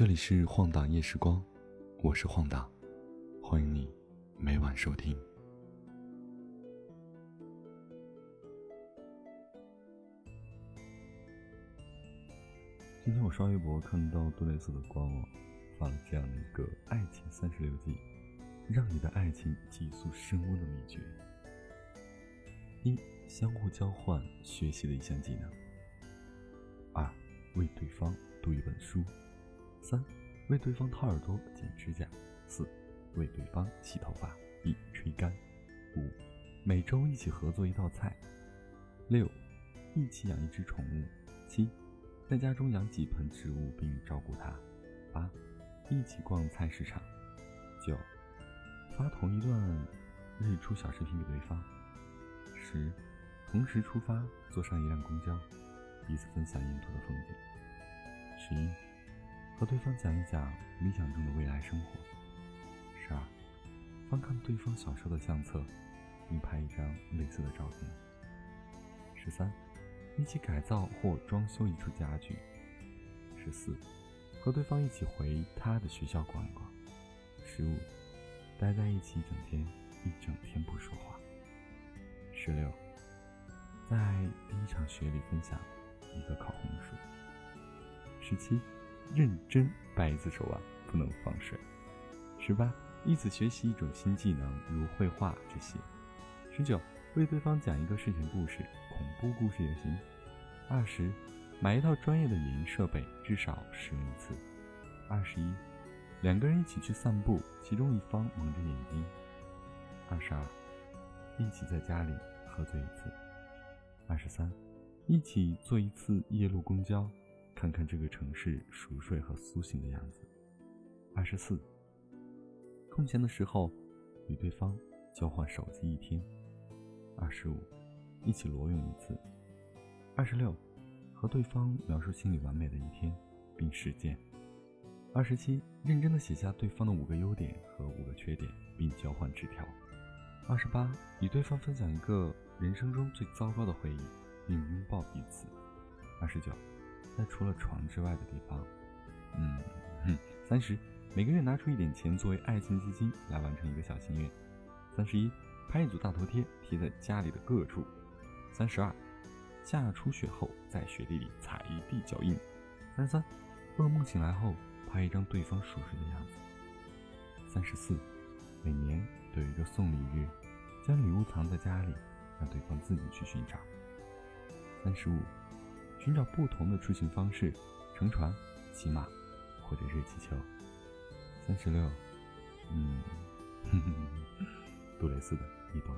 这里是晃荡夜时光，我是晃荡，欢迎你每晚收听。今天我刷微博看到杜蕾斯的官网发了这样的一个“爱情三十六计”，让你的爱情急速升温的秘诀：一、相互交换学习的一项技能；二、为对方读一本书。三，为对方掏耳朵、剪指甲；四，为对方洗头发并吹干；五，每周一起合作一道菜；六，一起养一只宠物；七，在家中养几盆植物并照顾它；八，一起逛菜市场；九，发同一段日出小视频给对方；十，同时出发坐上一辆公交，彼此分享沿途的风景；十一。和对方讲一讲理想中的未来生活。十二，翻看对方小时候的相册，并拍一张类似的照片。十三，一起改造或装修一处家具。十四，和对方一起回他的学校逛一逛。十五，待在一起一整天，一整天不说话。十六，在第一场雪里分享一个烤红薯。十七。认真掰一次手腕，不能放水。十八，一起学习一种新技能，如绘画这些。十九，为对方讲一个睡前故事，恐怖故事也行。二十，买一套专业的影音设备，至少使用一次。二十一，两个人一起去散步，其中一方蒙着眼睛。二十二，一起在家里喝醉一次。二十三，一起坐一次夜路公交。看看这个城市熟睡和苏醒的样子。二十四，空闲的时候与对方交换手机一天。二十五，一起裸泳一次。二十六，和对方描述心里完美的一天并实践。二十七，认真的写下对方的五个优点和五个缺点并交换纸条。二十八，与对方分享一个人生中最糟糕的回忆并拥抱彼此。二十九。在除了床之外的地方，嗯，哼。三十，每个月拿出一点钱作为爱情基金来完成一个小心愿。三十一，拍一组大头贴贴在家里的各处。三十二，夏初雪后在雪地里踩一地脚印。三十三，噩梦醒来后拍一张对方熟睡的样子。三十四，每年都有一个送礼日，将礼物藏在家里，让对方自己去寻找。三十五。寻找不同的出行方式，乘船、骑马或者热气球。三十六，嗯，杜蕾斯的，你懂。